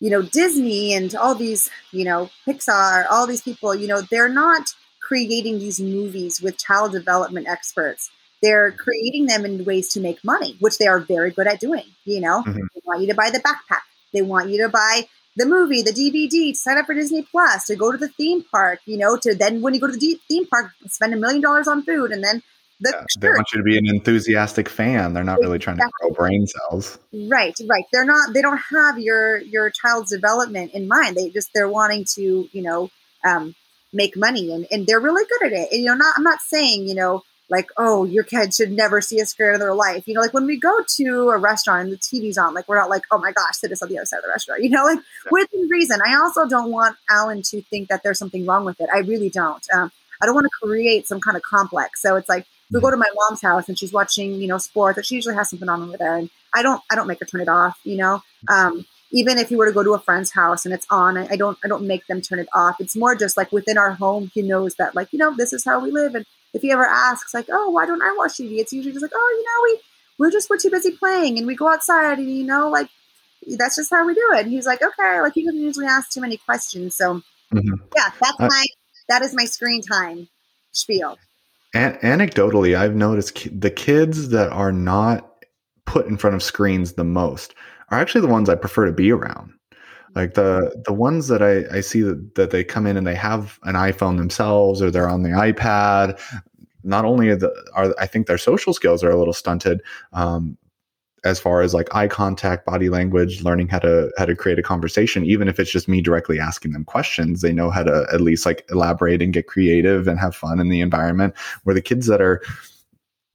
you know, Disney and all these, you know, Pixar, all these people, you know, they're not creating these movies with child development experts. They're creating them in ways to make money, which they are very good at doing. You know, mm-hmm. they want you to buy the backpack. They want you to buy the movie, the DVD, to sign up for Disney Plus, to go to the theme park, you know, to then when you go to the theme park, spend a million dollars on food and then the yeah, they want you to be an enthusiastic fan. They're not really trying to grow brain cells. Right, right. They're not. They don't have your your child's development in mind. They just they're wanting to you know um, make money and and they're really good at it. And you know, not I'm not saying you know like, oh, your kid should never see a screen in their life. You know, like when we go to a restaurant and the TV's on, like we're not like, oh my gosh, sit us on the other side of the restaurant. You know, like yeah. within reason. I also don't want Alan to think that there's something wrong with it. I really don't. Um, I don't want to create some kind of complex. So it's like we go mm-hmm. to my mom's house and she's watching, you know, sports. She usually has something on over there, and I don't, I don't make her turn it off. You know, um, even if you were to go to a friend's house and it's on, I, I don't, I don't make them turn it off. It's more just like within our home, he knows that, like, you know, this is how we live, and if he ever asks, like, oh, why don't I watch TV? It's usually just like, oh, you know, we we're just we're too busy playing, and we go outside, and you know, like that's just how we do it. And he's like, okay, like he doesn't usually ask too many questions. So mm-hmm. yeah, that's uh, my that is my screen time spiel. An- anecdotally, I've noticed ki- the kids that are not put in front of screens the most are actually the ones I prefer to be around. Like the the ones that I, I see that, that they come in and they have an iPhone themselves or they're on the iPad. Not only are, the, are I think their social skills are a little stunted, um, as far as like eye contact body language learning how to how to create a conversation even if it's just me directly asking them questions they know how to at least like elaborate and get creative and have fun in the environment where the kids that are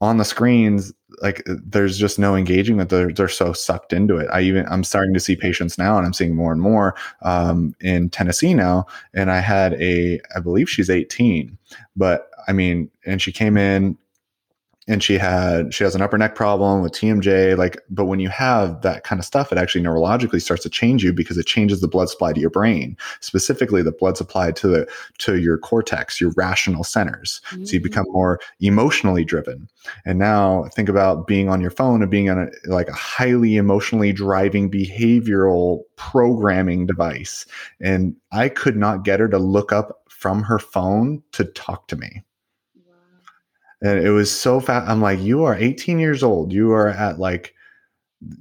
on the screens like there's just no engaging they're, they're so sucked into it. I even i'm starting to see patients now and i'm seeing more and more um, in tennessee now. And i had a i believe she's 18 but i mean and she came in and she had she has an upper neck problem with TMJ like but when you have that kind of stuff it actually neurologically starts to change you because it changes the blood supply to your brain specifically the blood supply to the to your cortex your rational centers mm-hmm. so you become mm. more emotionally driven and now think about being on your phone and being on a like a highly emotionally driving behavioral programming device and I could not get her to look up from her phone to talk to me and it was so fast. I'm like, you are 18 years old. You are at like,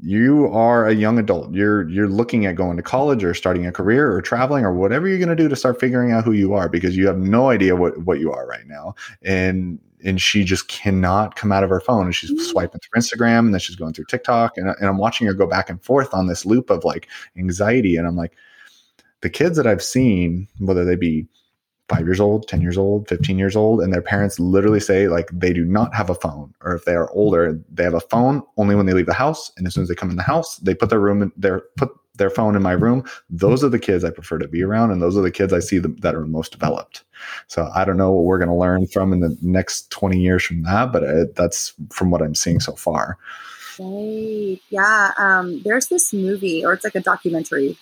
you are a young adult. You're you're looking at going to college or starting a career or traveling or whatever you're going to do to start figuring out who you are because you have no idea what what you are right now. And and she just cannot come out of her phone and she's mm-hmm. swiping through Instagram and then she's going through TikTok and, and I'm watching her go back and forth on this loop of like anxiety and I'm like the kids that I've seen whether they be five years old, 10 years old, 15 years old, and their parents literally say like they do not have a phone, or if they are older, they have a phone only when they leave the house. And as soon as they come in the house, they put their room in their put their phone in my room. Those are the kids I prefer to be around, and those are the kids I see that are most developed. So I don't know what we're going to learn from in the next 20 years from that, but it, that's from what I'm seeing so far. Right. Yeah. Um, there's this movie, or it's like a documentary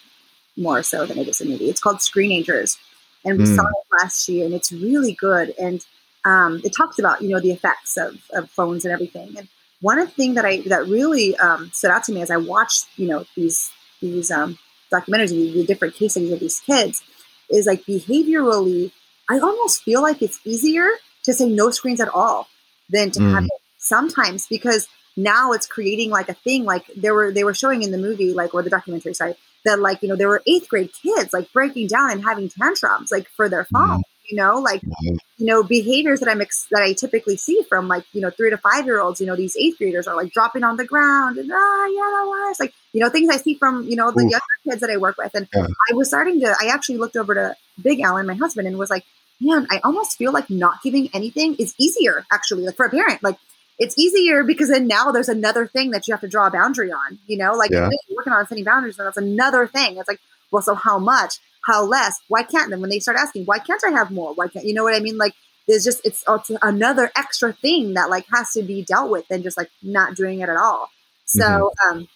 more so than it is a movie. It's called Screenagers and we mm. saw it last year, and it's really good. And um, it talks about you know the effects of, of phones and everything. And one thing that I that really um, stood out to me as I watched you know these these um, documentaries, the different case studies of these kids, is like behaviorally, I almost feel like it's easier to say no screens at all than to mm. have it sometimes because now it's creating like a thing like they were they were showing in the movie like or the documentary sorry that like you know there were eighth grade kids like breaking down and having tantrums like for their phone you know like you know behaviors that i'm ex- that i typically see from like you know three to five year olds you know these eighth graders are like dropping on the ground and ah yeah that was like you know things i see from you know the younger kids that i work with. And yeah. i was starting to i actually looked over to big alan my husband and was like man i almost feel like not giving anything is easier actually like for a parent like it's easier because then now there's another thing that you have to draw a boundary on. You know, like yeah. working on setting boundaries, and that's another thing. It's like, well, so how much? How less? Why can't then when they start asking, why can't I have more? Why can't you know what I mean? Like there's just it's, it's another extra thing that like has to be dealt with than just like not doing it at all. So mm-hmm. um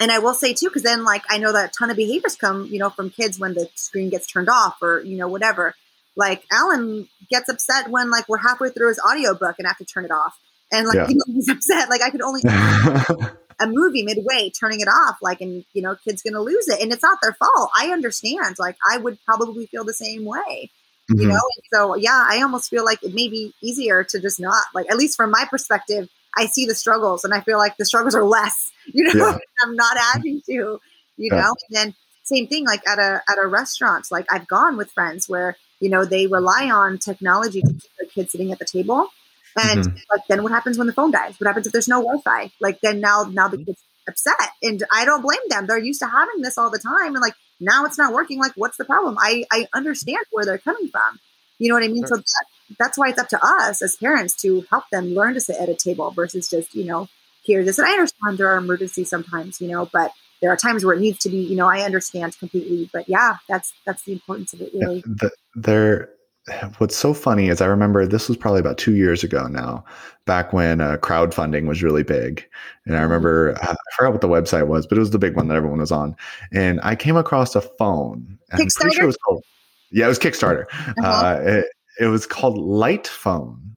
and I will say too, because then like I know that a ton of behaviors come, you know, from kids when the screen gets turned off or, you know, whatever. Like Alan gets upset when like we're halfway through his audiobook and I have to turn it off and like yeah. you know, he's upset. Like I could only a movie midway turning it off, like and you know, kid's gonna lose it, and it's not their fault. I understand. Like I would probably feel the same way. Mm-hmm. You know, and so yeah, I almost feel like it may be easier to just not like at least from my perspective. I see the struggles, and I feel like the struggles are less. You know, yeah. I'm not adding to. You yeah. know, and then same thing like at a at a restaurant. Like I've gone with friends where you know they rely on technology to keep their kids sitting at the table and mm-hmm. like, then what happens when the phone dies? What happens if there's no Wi-Fi? Like then now now the kids upset, and I don't blame them. They're used to having this all the time, and like now it's not working. Like what's the problem? I I understand where they're coming from. You know what I mean? So that, that's why it's up to us as parents to help them learn to sit at a table versus just you know hear this. And I understand there are emergencies sometimes, you know, but there are times where it needs to be. You know, I understand completely. But yeah, that's that's the importance of it. Really, yeah, the, there what's so funny is I remember this was probably about two years ago now, back when uh, crowdfunding was really big. And I mm-hmm. remember, uh, I forgot what the website was, but it was the big one that everyone was on. And I came across a phone. Kickstarter? Sure it was called, yeah, it was Kickstarter. Uh-huh. Uh, it, it, was called Light Phone,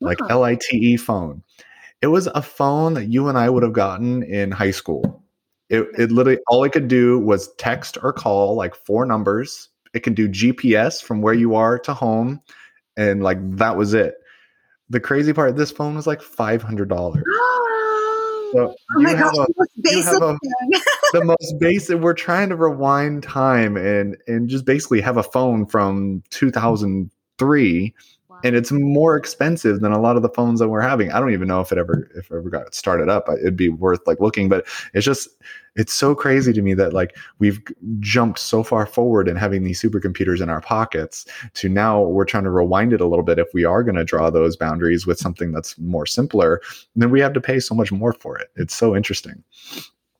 like. L I T E phone. It was a phone that you and I would have gotten in high school. It, it literally, all it could do was text or call like four numbers it can do GPS from where you are to home, and like that was it. The crazy part, this phone was like five hundred dollars. So oh my gosh, a, a, the most basic. We're trying to rewind time and and just basically have a phone from 2003 wow. and it's more expensive than a lot of the phones that we're having. I don't even know if it ever if it ever got started up. It'd be worth like looking, but it's just it's so crazy to me that like we've jumped so far forward in having these supercomputers in our pockets to now we're trying to rewind it a little bit if we are going to draw those boundaries with something that's more simpler then we have to pay so much more for it it's so interesting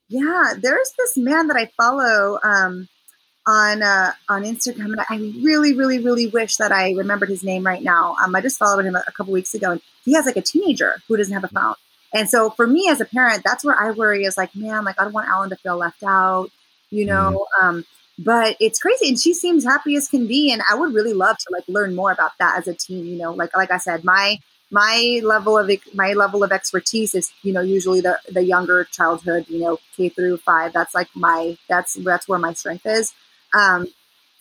yeah there's this man that i follow um on uh, on Instagram, and I really, really, really wish that I remembered his name right now. Um, I just followed him a, a couple weeks ago, and he has like a teenager who doesn't have a phone. And so for me as a parent, that's where I worry is like, man, like I don't want Alan to feel left out, you know. Mm-hmm. Um, but it's crazy, and she seems happy as can be, and I would really love to like learn more about that as a team, You know, like like I said, my my level of my level of expertise is you know usually the the younger childhood, you know, K through five. That's like my that's that's where my strength is. Um,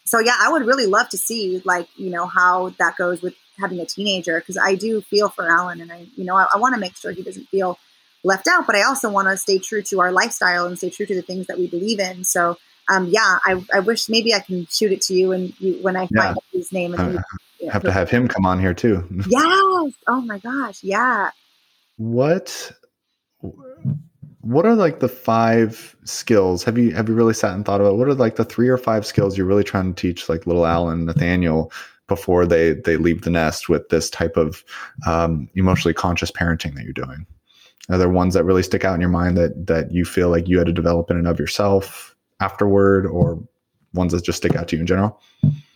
so yeah, I would really love to see like you know how that goes with having a teenager because I do feel for Alan, and I you know I, I want to make sure he doesn't feel left out, but I also want to stay true to our lifestyle and stay true to the things that we believe in. So um, yeah, I, I wish maybe I can shoot it to you and you, when I find yeah. his name. And uh, yeah, have to have him come on here too. yes. Oh my gosh. Yeah. What what are like the five skills have you have you really sat and thought about what are like the three or five skills you're really trying to teach like little alan nathaniel before they they leave the nest with this type of um, emotionally conscious parenting that you're doing? Are there ones that really stick out in your mind that that you feel like you had to develop in and of yourself afterward or ones that just stick out to you in general?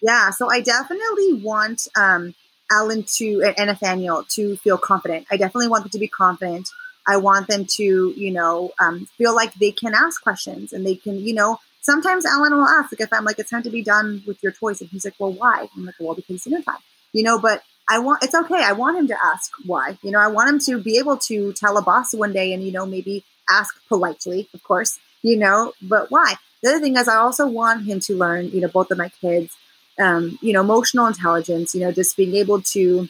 Yeah so i definitely want um, alan to and nathaniel to feel confident. I definitely want them to be confident. I want them to, you know, um, feel like they can ask questions and they can, you know, sometimes Alan will ask, like, if I'm like, it's time to be done with your toys. And he's like, well, why? I'm like, well, because dinner time, you know, but I want, it's okay. I want him to ask why, you know, I want him to be able to tell a boss one day and, you know, maybe ask politely, of course, you know, but why? The other thing is I also want him to learn, you know, both of my kids, um, you know, emotional intelligence, you know, just being able to,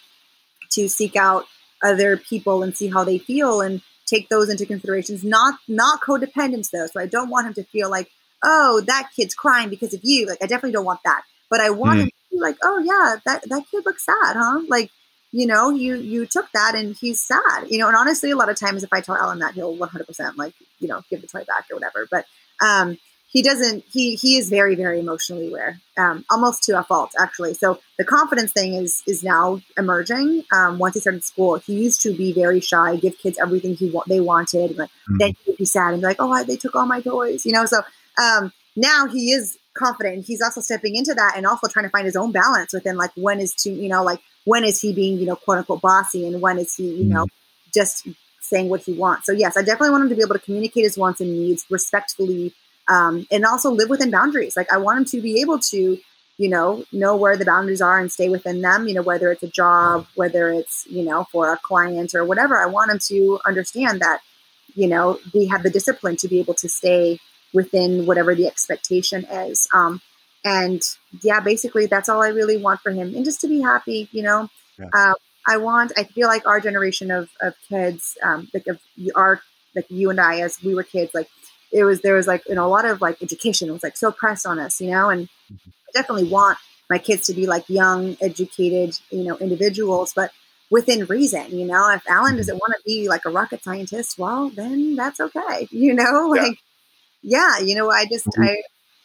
to seek out other people and see how they feel and take those into considerations. Not not codependence though. So I don't want him to feel like, oh, that kid's crying because of you. Like I definitely don't want that. But I want mm. him to be like, oh yeah, that that kid looks sad, huh? Like you know, you you took that and he's sad. You know, and honestly, a lot of times if I tell Alan that, he'll 100% like you know give the toy back or whatever. But um, he doesn't he he is very very emotionally aware um, almost to a fault actually so the confidence thing is is now emerging um, once he started school he used to be very shy give kids everything he wa- they wanted but mm-hmm. then he'd be sad and be like oh I, they took all my toys you know so um, now he is confident he's also stepping into that and also trying to find his own balance within like when is to you know like when is he being you know quote unquote bossy and when is he you mm-hmm. know just saying what he wants so yes i definitely want him to be able to communicate his wants and needs respectfully um, and also live within boundaries. Like I want him to be able to, you know, know where the boundaries are and stay within them. You know, whether it's a job, whether it's you know for a client or whatever. I want him to understand that, you know, we have the discipline to be able to stay within whatever the expectation is. Um, and yeah, basically that's all I really want for him, and just to be happy. You know, yeah. uh, I want. I feel like our generation of of kids, um, like of our like you and I, as we were kids, like it was there was like you know a lot of like education was like so pressed on us you know and mm-hmm. i definitely want my kids to be like young educated you know individuals but within reason you know if alan mm-hmm. doesn't want to be like a rocket scientist well then that's okay you know like yeah, you know i just mm-hmm. i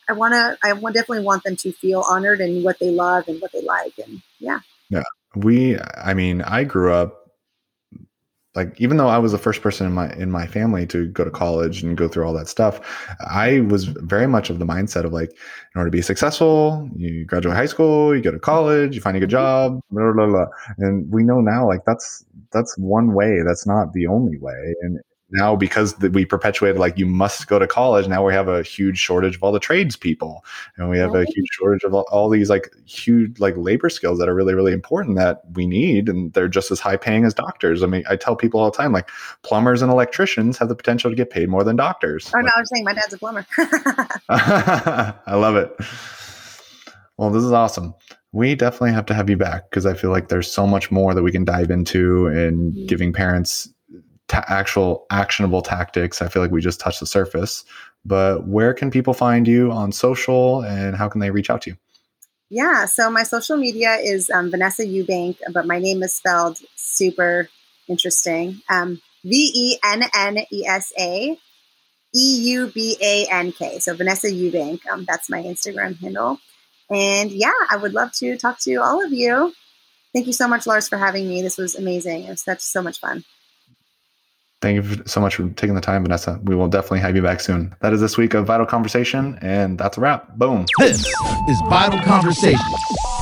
i want to i definitely want them to feel honored in what they love and what they like and yeah yeah we i mean i grew up like even though I was the first person in my in my family to go to college and go through all that stuff, I was very much of the mindset of like, in order to be successful, you graduate high school, you go to college, you find a good job, blah, blah, blah. and we know now like that's that's one way. That's not the only way, and now because we perpetuated like you must go to college now we have a huge shortage of all the tradespeople. And we have a huge shortage of all, all, these like huge like labor skills that are really really important that we need and they're just as high paying as doctors. I mean i tell people all the time like plumbers and electricians have the potential to get paid more than doctors. Oh no i was saying my dad's a plumber. I love it. Well this is awesome. We definitely have to have you back because i feel like there's so much more that we can dive into in mm-hmm. giving parents ta- actual actionable tactics. I feel like we just touched the surface. But where can people find you on social and how can they reach out to you? Yeah, so my social media is um, Vennesa Eubank, but my name is spelled super interesting. Um, v E N N E S A E U B A N K. So Vennesa Eubank. Um, that's my Instagram handle. And yeah, I would love to talk to all of you. Thank you so much, Lars, for having me. This was amazing. It was such so much fun. Thank you so much for taking the time, Vennesa. We will definitely have you back soon. That is this week of Vital Conversation, and that's a wrap. Boom. This is Vital Conversations.